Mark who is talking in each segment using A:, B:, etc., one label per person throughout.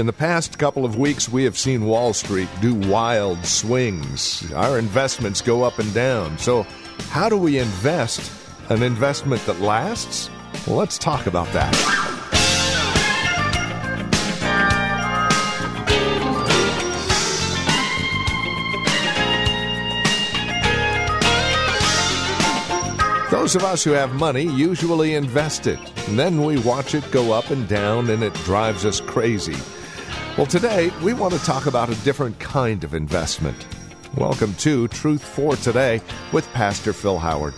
A: In the past couple of weeks, we have seen Wall Street do wild swings. Our investments go up and down. So, how do we invest an investment that lasts? Well, let's talk about that. Those of us who have money usually invest it, and then we watch it go up and down, and it drives us crazy. Well, today we want to talk about a different kind of investment. Welcome to Truth for Today with Pastor Phil Howard.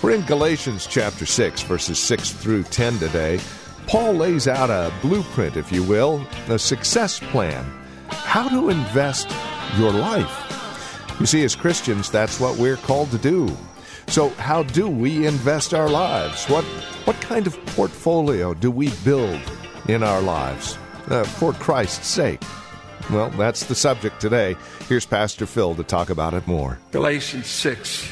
A: We're in Galatians chapter 6, verses 6 through 10 today. Paul lays out a blueprint, if you will, a success plan, how to invest your life. You see, as Christians, that's what we're called to do. So, how do we invest our lives? What, what kind of portfolio do we build in our lives uh, for Christ's sake? Well, that's the subject today. Here's Pastor Phil to talk about it more.
B: Galatians 6.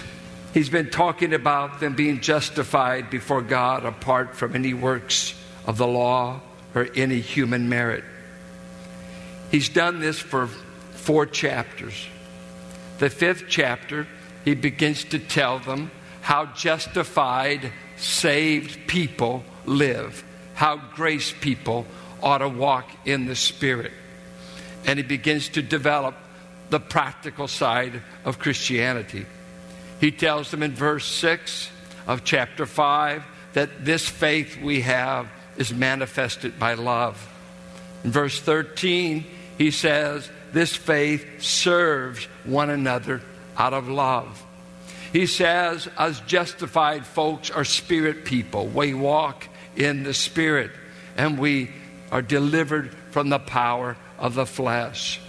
B: He's been talking about them being justified before God apart from any works of the law or any human merit. He's done this for four chapters. The fifth chapter, he begins to tell them how justified, saved people live, how grace people ought to walk in the Spirit. And he begins to develop the practical side of Christianity. He tells them in verse 6 of chapter 5 that this faith we have is manifested by love. In verse 13, he says, This faith serves one another out of love. He says, us justified folks are spirit people. We walk in the spirit and we are delivered from the power of the flesh.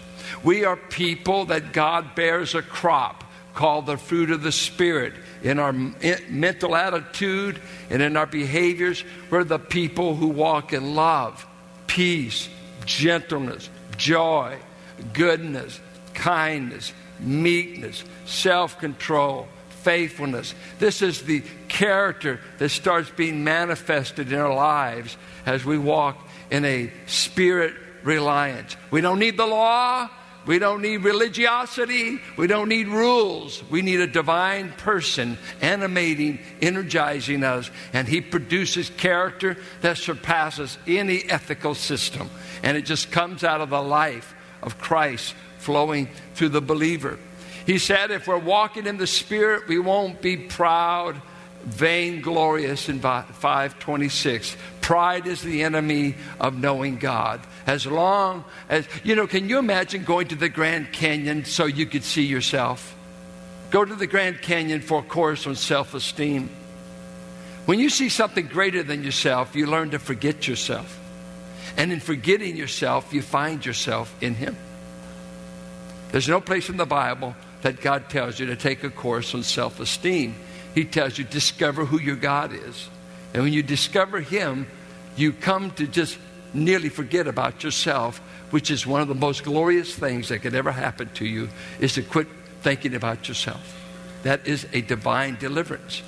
B: We are people that God bears a crop called the fruit of the Spirit. In our mental attitude and in our behaviors, we're the people who walk in love, peace, gentleness, joy, goodness, kindness, meekness, self control, faithfulness. This is the character that starts being manifested in our lives as we walk in a spirit reliance. We don't need the law. We don't need religiosity. We don't need rules. We need a divine person animating, energizing us. And he produces character that surpasses any ethical system. And it just comes out of the life of Christ flowing through the believer. He said, if we're walking in the Spirit, we won't be proud, vainglorious in 526. Pride is the enemy of knowing God. As long as, you know, can you imagine going to the Grand Canyon so you could see yourself? Go to the Grand Canyon for a course on self esteem. When you see something greater than yourself, you learn to forget yourself. And in forgetting yourself, you find yourself in Him. There's no place in the Bible that God tells you to take a course on self esteem. He tells you discover who your God is. And when you discover Him, you come to just nearly forget about yourself, which is one of the most glorious things that could ever happen to you, is to quit thinking about yourself. That is a divine deliverance.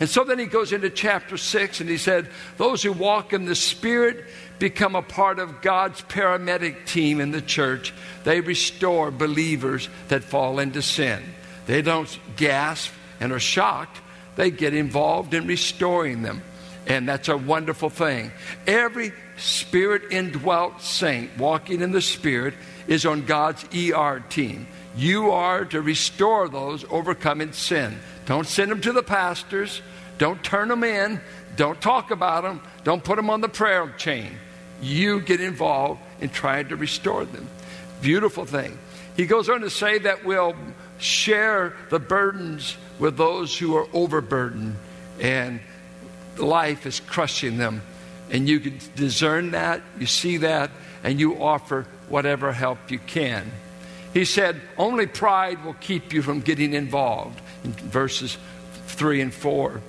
B: And so then he goes into chapter 6 and he said, Those who walk in the Spirit become a part of God's paramedic team in the church. They restore believers that fall into sin. They don't gasp and are shocked, they get involved in restoring them. And that's a wonderful thing. Every spirit indwelt saint walking in the Spirit is on God's ER team. You are to restore those overcoming sin. Don't send them to the pastors. Don't turn them in. Don't talk about them. Don't put them on the prayer chain. You get involved in trying to restore them. Beautiful thing. He goes on to say that we'll share the burdens with those who are overburdened and life is crushing them. And you can discern that, you see that and you offer whatever help you can. He said, Only pride will keep you from getting involved, in verses 3 and 4.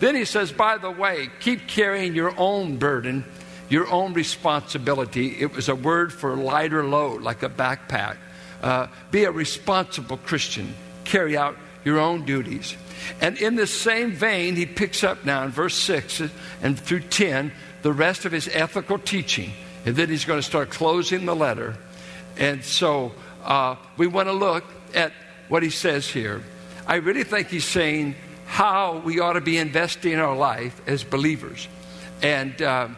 B: Then he says, By the way, keep carrying your own burden, your own responsibility. It was a word for lighter load, like a backpack. Uh, be a responsible Christian, carry out your own duties. And in the same vein, he picks up now in verse 6 and through 10 the rest of his ethical teaching. And then he's going to start closing the letter. And so uh, we want to look at what he says here. I really think he's saying how we ought to be investing our life as believers. And uh,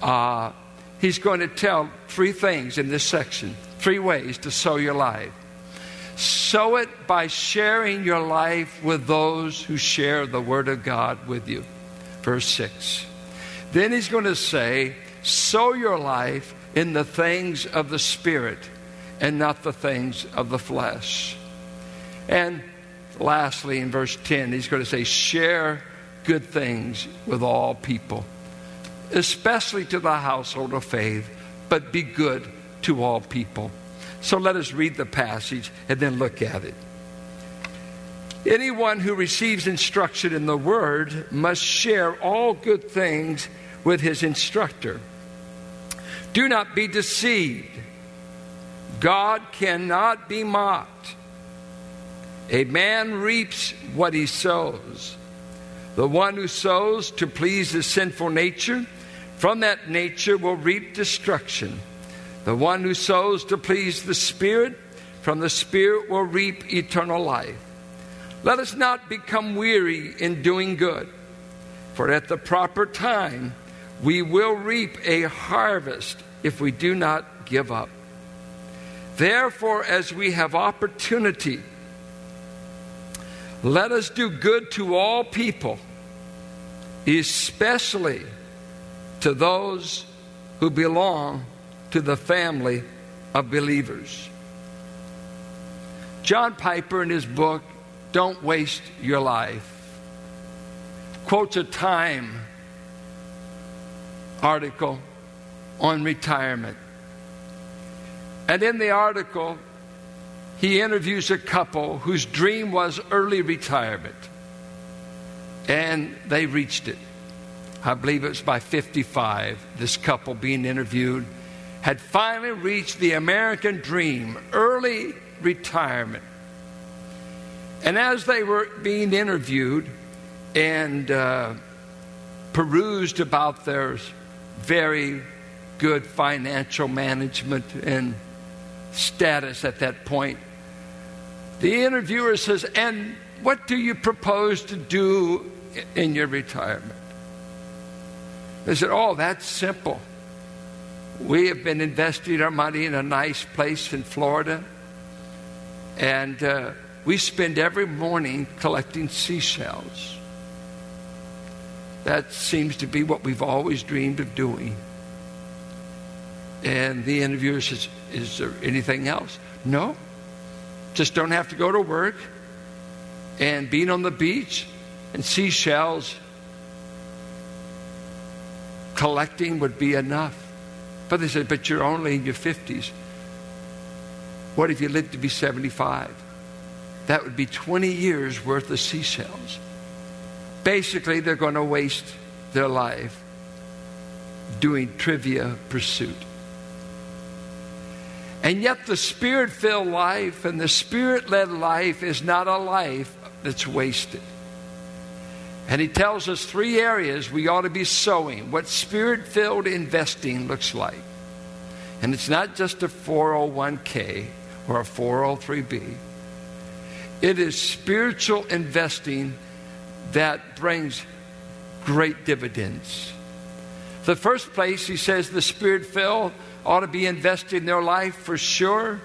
B: uh, he's going to tell three things in this section, three ways to sow your life. Sow it by sharing your life with those who share the Word of God with you. Verse 6. Then he's going to say, sow your life in the things of the Spirit and not the things of the flesh. And lastly, in verse 10, he's going to say, share good things with all people, especially to the household of faith, but be good to all people. So let us read the passage and then look at it. Anyone who receives instruction in the word must share all good things with his instructor. Do not be deceived. God cannot be mocked. A man reaps what he sows. The one who sows to please his sinful nature, from that nature will reap destruction. The one who sows to please the Spirit, from the Spirit will reap eternal life. Let us not become weary in doing good, for at the proper time we will reap a harvest if we do not give up. Therefore, as we have opportunity, let us do good to all people, especially to those who belong to the family of believers. John Piper, in his book, Don't Waste Your Life, quotes a time article on retirement. And in the article, he interviews a couple whose dream was early retirement. And they reached it. I believe it was by 55, this couple being interviewed had finally reached the American dream, early retirement. And as they were being interviewed and uh, perused about their very good financial management and status at that point, the interviewer says, And what do you propose to do in your retirement? They said, Oh, that's simple. We have been investing our money in a nice place in Florida, and uh, we spend every morning collecting seashells. That seems to be what we've always dreamed of doing. And the interviewer says, Is there anything else? No. Just don't have to go to work. And being on the beach and seashells collecting would be enough. But they said, But you're only in your 50s. What if you lived to be 75? That would be 20 years worth of seashells. Basically, they're going to waste their life doing trivia pursuit. And yet, the spirit filled life and the spirit led life is not a life that's wasted. And he tells us three areas we ought to be sowing, what spirit filled investing looks like. And it's not just a 401k or a 403b, it is spiritual investing that brings great dividends. The first place he says the spirit filled ought to be investing their life for sure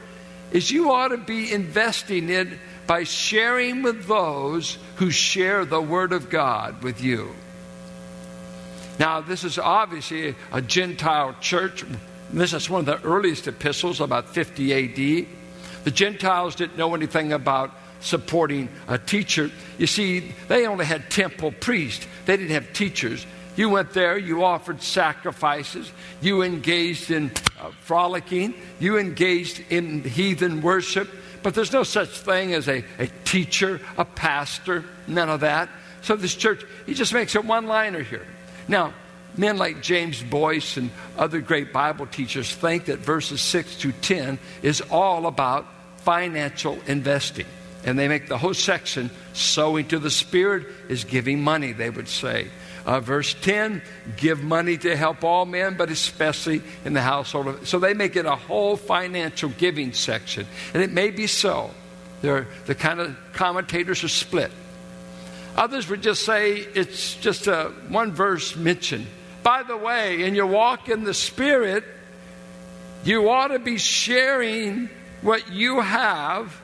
B: is you ought to be investing it by sharing with those who share the Word of God with you. Now, this is obviously a Gentile church. This is one of the earliest epistles, about 50 AD. The Gentiles didn't know anything about supporting a teacher. You see, they only had temple priests, they didn't have teachers. You went there, you offered sacrifices, you engaged in uh, frolicking. You engaged in heathen worship. But there's no such thing as a, a teacher, a pastor, none of that. So this church, he just makes a one liner here. Now, men like James Boice and other great Bible teachers think that verses 6 to 10 is all about financial investing. And they make the whole section sowing to the Spirit is giving money, they would say. Uh, verse 10 give money to help all men, but especially in the household of. So they make it a whole financial giving section. And it may be so. They're, the kind of commentators are split. Others would just say it's just a one verse mention. By the way, in your walk in the Spirit, you ought to be sharing what you have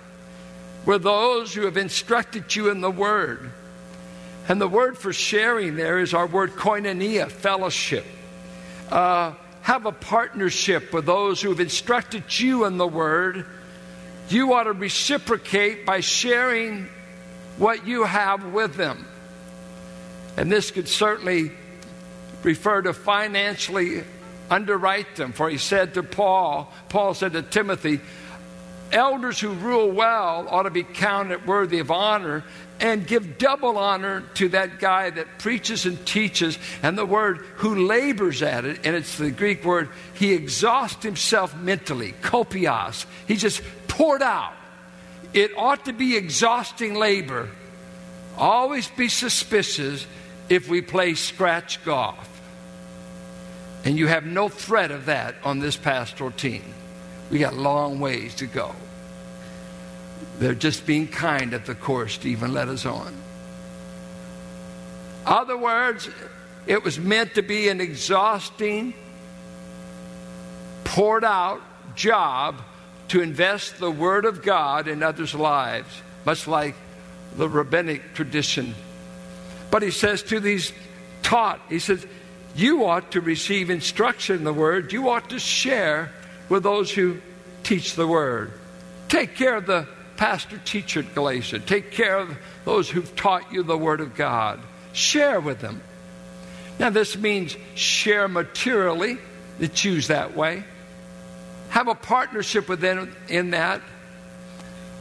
B: with those who have instructed you in the Word. And the word for sharing there is our word koinonia, fellowship. Uh, have a partnership with those who have instructed you in the Word. You ought to reciprocate by sharing what you have with them. And this could certainly refer to financially underwrite them. For he said to Paul, Paul said to Timothy, elders who rule well ought to be counted worthy of honor and give double honor to that guy that preaches and teaches and the word who labors at it. And it's the greek word he exhausts himself mentally kopios he just poured out. It ought to be exhausting labor always be suspicious if we play scratch golf. And you have no threat of that on this pastoral team. We got long ways to go they're just being kind at the course to even let us on. Other words, it was meant to be an exhausting, poured out job to invest the Word of God in others' lives, much like the rabbinic tradition. But he says to these taught, he says, you ought to receive instruction in the Word. You ought to share with those who teach the Word. Take care of the pastor teacher at Galatia. Take care of those who've taught you the Word of God. Share with them. Now, this means share materially, it's used that way. Have a partnership with them in that.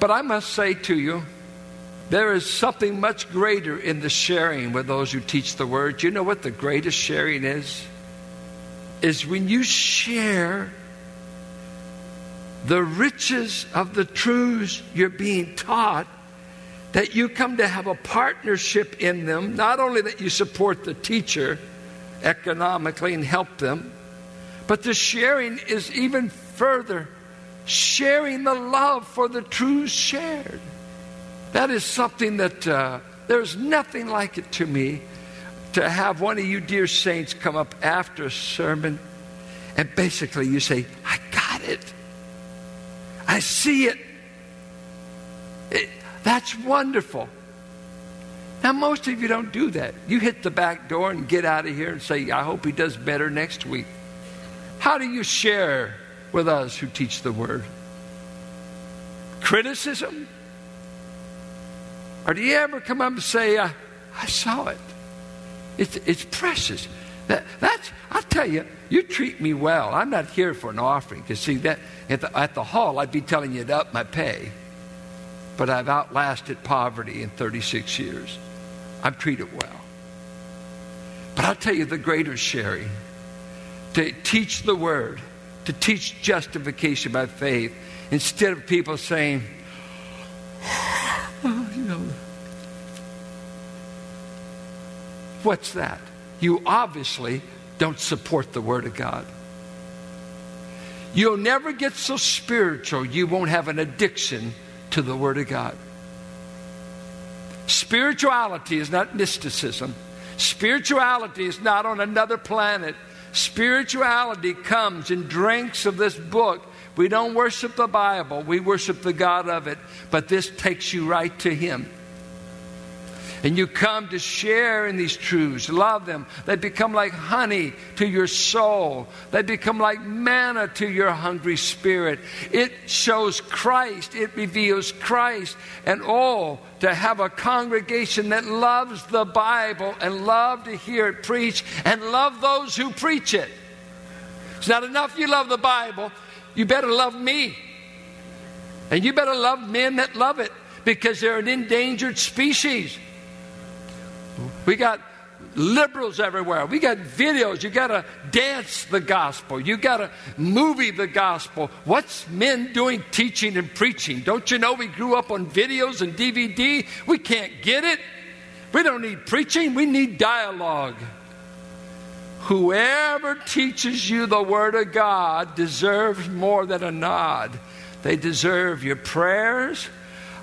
B: But I must say to you, there is something much greater in the sharing with those who teach the Word. You know what the greatest sharing is? Is when you share the riches of the truths you're being taught, that you come to have a partnership in them, not only that you support the teacher economically and help them, but the sharing is even further sharing the love for the truths shared. That is something that uh, there's nothing like it to me to have one of you dear saints come up after a sermon and basically you say, I got it. I see it. it. That's wonderful. Now, most of you don't do that. You hit the back door and get out of here and say, I hope he does better next week. How do you share with us who teach the word? Criticism? Or do you ever come up and say, I, I saw it? It's, it's precious. That, that's, I'll tell you, you treat me well. I'm not here for an offering. Because, see, that, at, the, at the hall, I'd be telling you to up my pay. But I've outlasted poverty in 36 years. I'm treated well. But I'll tell you the greater sharing to teach the word, to teach justification by faith, instead of people saying, oh, you know, what's that? You obviously don't support the Word of God. You'll never get so spiritual you won't have an addiction to the Word of God. Spirituality is not mysticism. Spirituality is not on another planet. Spirituality comes and drinks of this book. We don't worship the Bible, we worship the God of it, but this takes you right to Him and you come to share in these truths, love them, they become like honey to your soul. They become like manna to your hungry spirit. It shows Christ, it reveals Christ, and all to have a congregation that loves the Bible and love to hear it preached and love those who preach it. It's not enough you love the Bible. You better love me. And you better love men that love it because they're an endangered species. We got liberals everywhere. We got videos. You got to dance the gospel. You got to movie the gospel. What's men doing teaching and preaching? Don't you know we grew up on videos and DVD? We can't get it. We don't need preaching, we need dialogue. Whoever teaches you the Word of God deserves more than a nod. They deserve your prayers.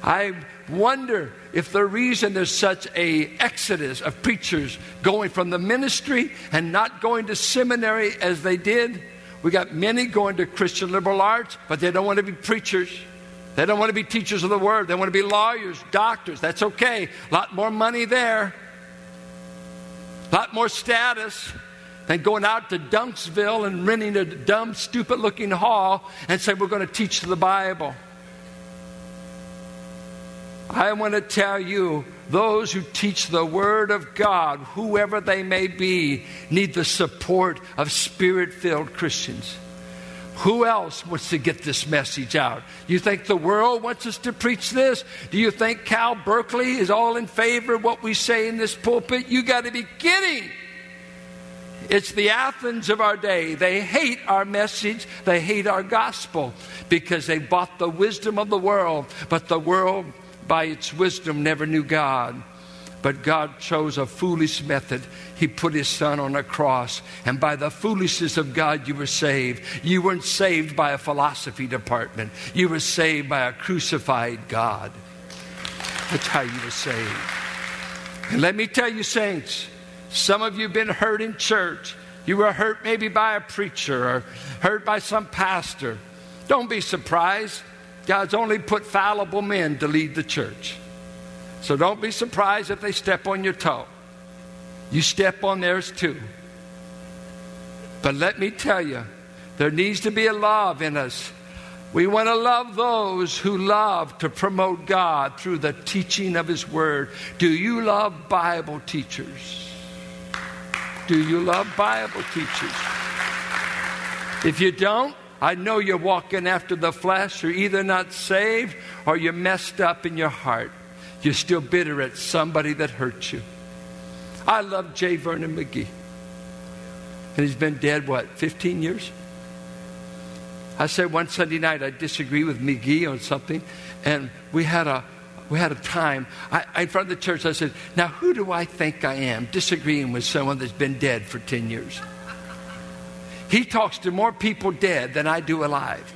B: I wonder if the reason there's such a exodus of preachers going from the ministry and not going to seminary as they did. We got many going to Christian liberal arts, but they don't want to be preachers. They don't want to be teachers of the word. They want to be lawyers, doctors. That's okay. A lot more money there. A lot more status than going out to Dunksville and renting a dumb, stupid looking hall and say, We're going to teach the Bible. I want to tell you, those who teach the Word of God, whoever they may be, need the support of spirit filled Christians. Who else wants to get this message out? You think the world wants us to preach this? Do you think Cal Berkeley is all in favor of what we say in this pulpit? You got to be kidding. It's the Athens of our day. They hate our message, they hate our gospel because they bought the wisdom of the world, but the world, by its wisdom, never knew God. But God chose a foolish method. He put his son on a cross. And by the foolishness of God, you were saved. You weren't saved by a philosophy department, you were saved by a crucified God. That's how you were saved. And let me tell you, saints, some of you have been hurt in church. You were hurt maybe by a preacher or hurt by some pastor. Don't be surprised. God's only put fallible men to lead the church. So don't be surprised if they step on your toe. You step on theirs too. But let me tell you, there needs to be a love in us. We want to love those who love to promote God through the teaching of His Word. Do you love Bible teachers? Do you love Bible teachers? If you don't, I know you're walking after the flesh. You're either not saved or you're messed up in your heart. You're still bitter at somebody that hurt you. I love J. Vernon McGee. And he's been dead, what, 15 years? I said one Sunday night I disagree with McGee on something, and we had a we had a time. I, in front of the church, I said, Now, who do I think I am disagreeing with someone that's been dead for 10 years? He talks to more people dead than I do alive.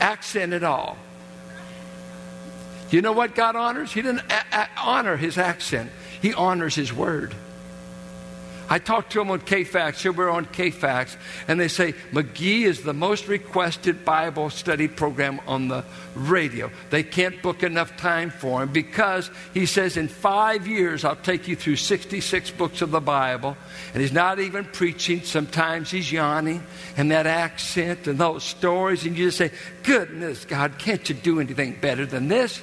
B: Accent and all. You know what God honors? He didn't a- a- honor his accent, He honors His word. I talked to them on KFAX. Here we're on KFAX. And they say, McGee is the most requested Bible study program on the radio. They can't book enough time for him because he says, in five years, I'll take you through 66 books of the Bible. And he's not even preaching. Sometimes he's yawning and that accent and those stories. And you just say, Goodness, God, can't you do anything better than this?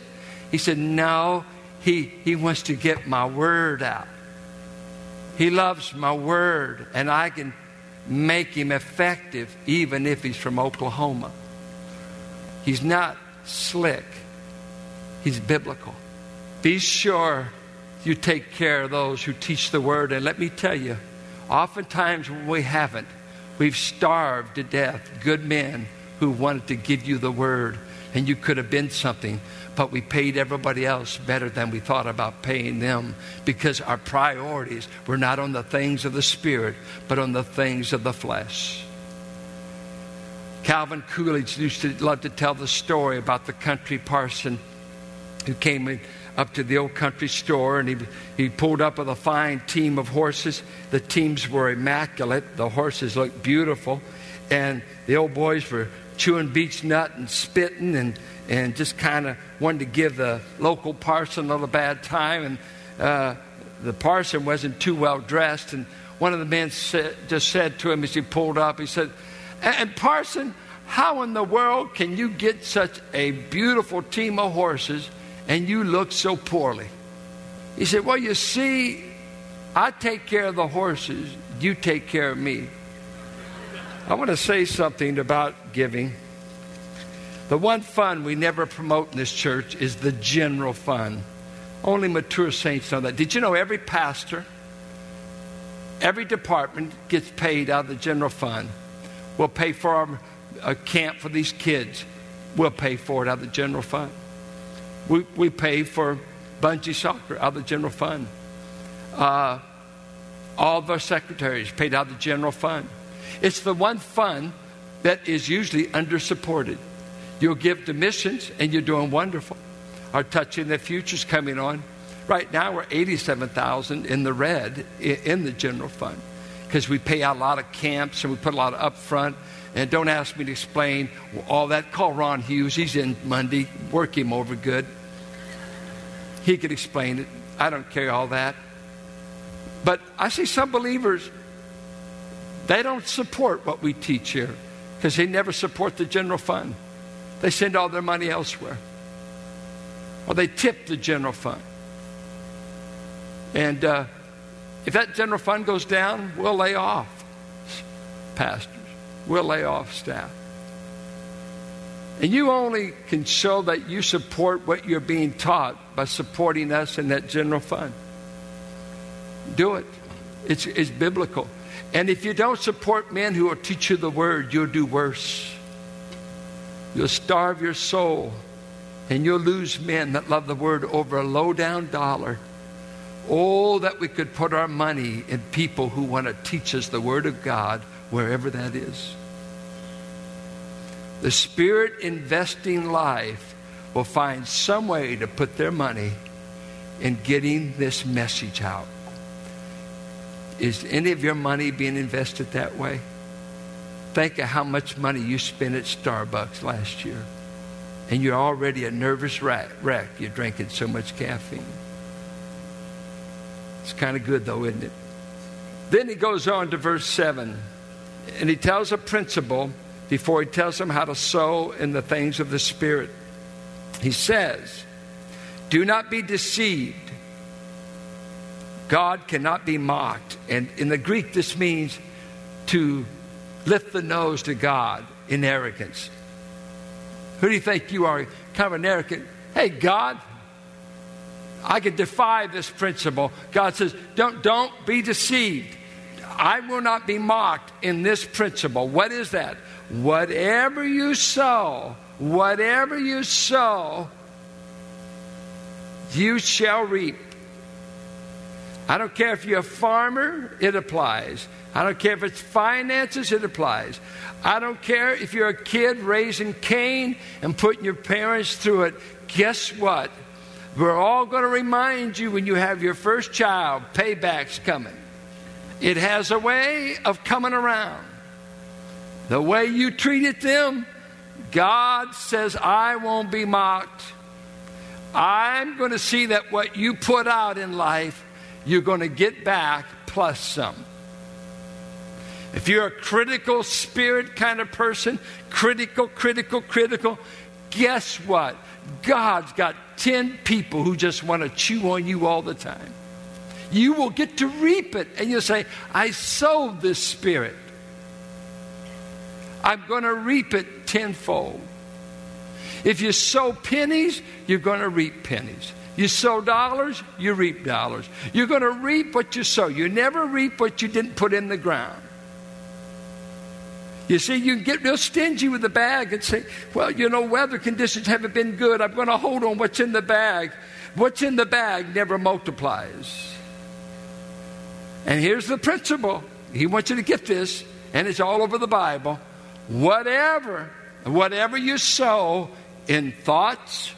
B: He said, No, he, he wants to get my word out. He loves my word, and I can make him effective even if he's from Oklahoma. He's not slick, he's biblical. Be sure you take care of those who teach the word. And let me tell you, oftentimes when we haven't, we've starved to death good men who wanted to give you the word, and you could have been something but we paid everybody else better than we thought about paying them because our priorities were not on the things of the Spirit, but on the things of the flesh. Calvin Coolidge used to love to tell the story about the country parson who came in, up to the old country store and he, he pulled up with a fine team of horses. The teams were immaculate, the horses looked beautiful, and the old boys were chewing beech nut and spitting and, and just kind of wanted to give the local parson a little bad time. And uh, the parson wasn't too well dressed. And one of the men just said to him as he pulled up, he said, And parson, how in the world can you get such a beautiful team of horses and you look so poorly? He said, Well, you see, I take care of the horses, you take care of me. I want to say something about giving. The one fund we never promote in this church is the general fund. Only mature saints know that. Did you know every pastor, every department gets paid out of the general fund? We'll pay for our, a camp for these kids. We'll pay for it out of the general fund. We, we pay for bungee soccer out of the general fund. Uh, all of our secretaries paid out of the general fund. It's the one fund that is usually undersupported. You'll give to missions, and you're doing wonderful. Our Touching the Future's coming on. Right now, we're 87,000 in the red in the general fund because we pay out a lot of camps and we put a lot of upfront. And don't ask me to explain all that. Call Ron Hughes. He's in Monday. Work him over good. He could explain it. I don't care all that. But I see some believers, they don't support what we teach here because they never support the general fund. They send all their money elsewhere. Or they tip the general fund. And uh, if that general fund goes down, we'll lay off pastors, we'll lay off staff. And you only can show that you support what you're being taught by supporting us in that general fund. Do it. It's, it's biblical. And if you don't support men who will teach you the word, you'll do worse. You'll starve your soul, and you'll lose men that love the word over a low down dollar. Oh, that we could put our money in people who want to teach us the word of God, wherever that is. The spirit investing life will find some way to put their money in getting this message out. Is any of your money being invested that way? Think of how much money you spent at Starbucks last year. And you're already a nervous wreck. You're drinking so much caffeine. It's kind of good, though, isn't it? Then he goes on to verse 7, and he tells a principle before he tells them how to sow in the things of the Spirit. He says, Do not be deceived. God cannot be mocked. And in the Greek, this means to lift the nose to God in arrogance. Who do you think you are? Kind of an arrogant. Hey, God, I could defy this principle. God says, don't, don't be deceived. I will not be mocked in this principle. What is that? Whatever you sow, whatever you sow, you shall reap. I don't care if you're a farmer, it applies. I don't care if it's finances, it applies. I don't care if you're a kid raising Cain and putting your parents through it. Guess what? We're all going to remind you when you have your first child, payback's coming. It has a way of coming around. The way you treated them, God says, I won't be mocked. I'm going to see that what you put out in life, you're going to get back plus some. If you're a critical spirit kind of person, critical, critical, critical, guess what? God's got 10 people who just want to chew on you all the time. You will get to reap it, and you'll say, I sowed this spirit. I'm going to reap it tenfold. If you sow pennies, you're going to reap pennies. You sow dollars, you reap dollars. You're going to reap what you sow. You never reap what you didn't put in the ground. You see, you can get real stingy with the bag and say, well, you know, weather conditions haven't been good. I'm going to hold on what's in the bag. What's in the bag never multiplies. And here's the principle. He wants you to get this, and it's all over the Bible. Whatever, whatever you sow in thoughts,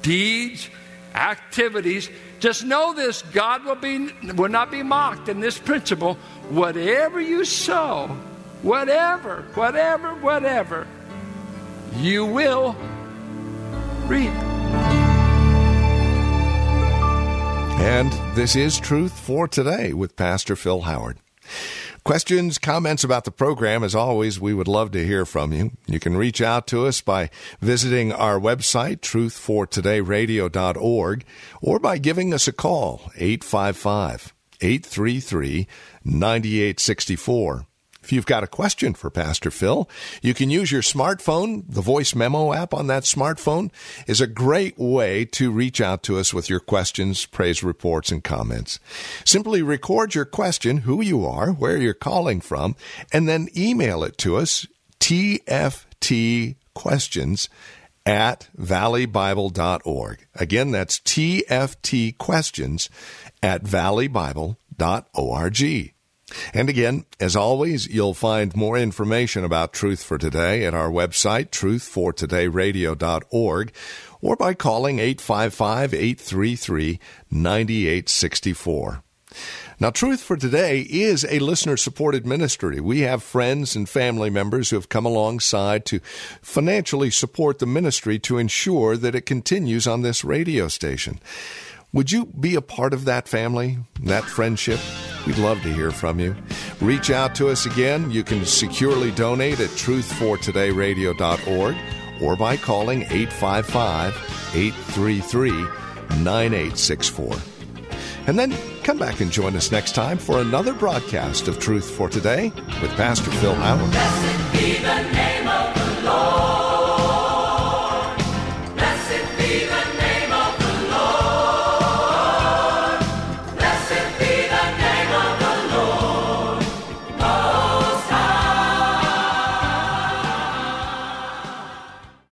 B: deeds, activities, just know this God will, be, will not be mocked in this principle. Whatever you sow, whatever, whatever, whatever, you will reap.
A: And this is Truth for Today with Pastor Phil Howard. Questions, comments about the program, as always, we would love to hear from you. You can reach out to us by visiting our website, truthfortodayradio.org, or by giving us a call, 855 833 9864. If you've got a question for Pastor Phil, you can use your smartphone. The voice memo app on that smartphone is a great way to reach out to us with your questions, praise reports, and comments. Simply record your question, who you are, where you're calling from, and then email it to us, TFT questions at valleybible.org. Again, that's TFT questions at valleybible.org. And again, as always, you'll find more information about Truth for Today at our website, truthfortodayradio.org, or by calling 855 833 9864. Now, Truth for Today is a listener supported ministry. We have friends and family members who have come alongside to financially support the ministry to ensure that it continues on this radio station. Would you be a part of that family, that friendship? We'd love to hear from you. Reach out to us again. You can securely donate at truthfortodayradio.org or by calling 855 833 9864. And then come back and join us next time for another broadcast of Truth for Today with Pastor Phil Howard.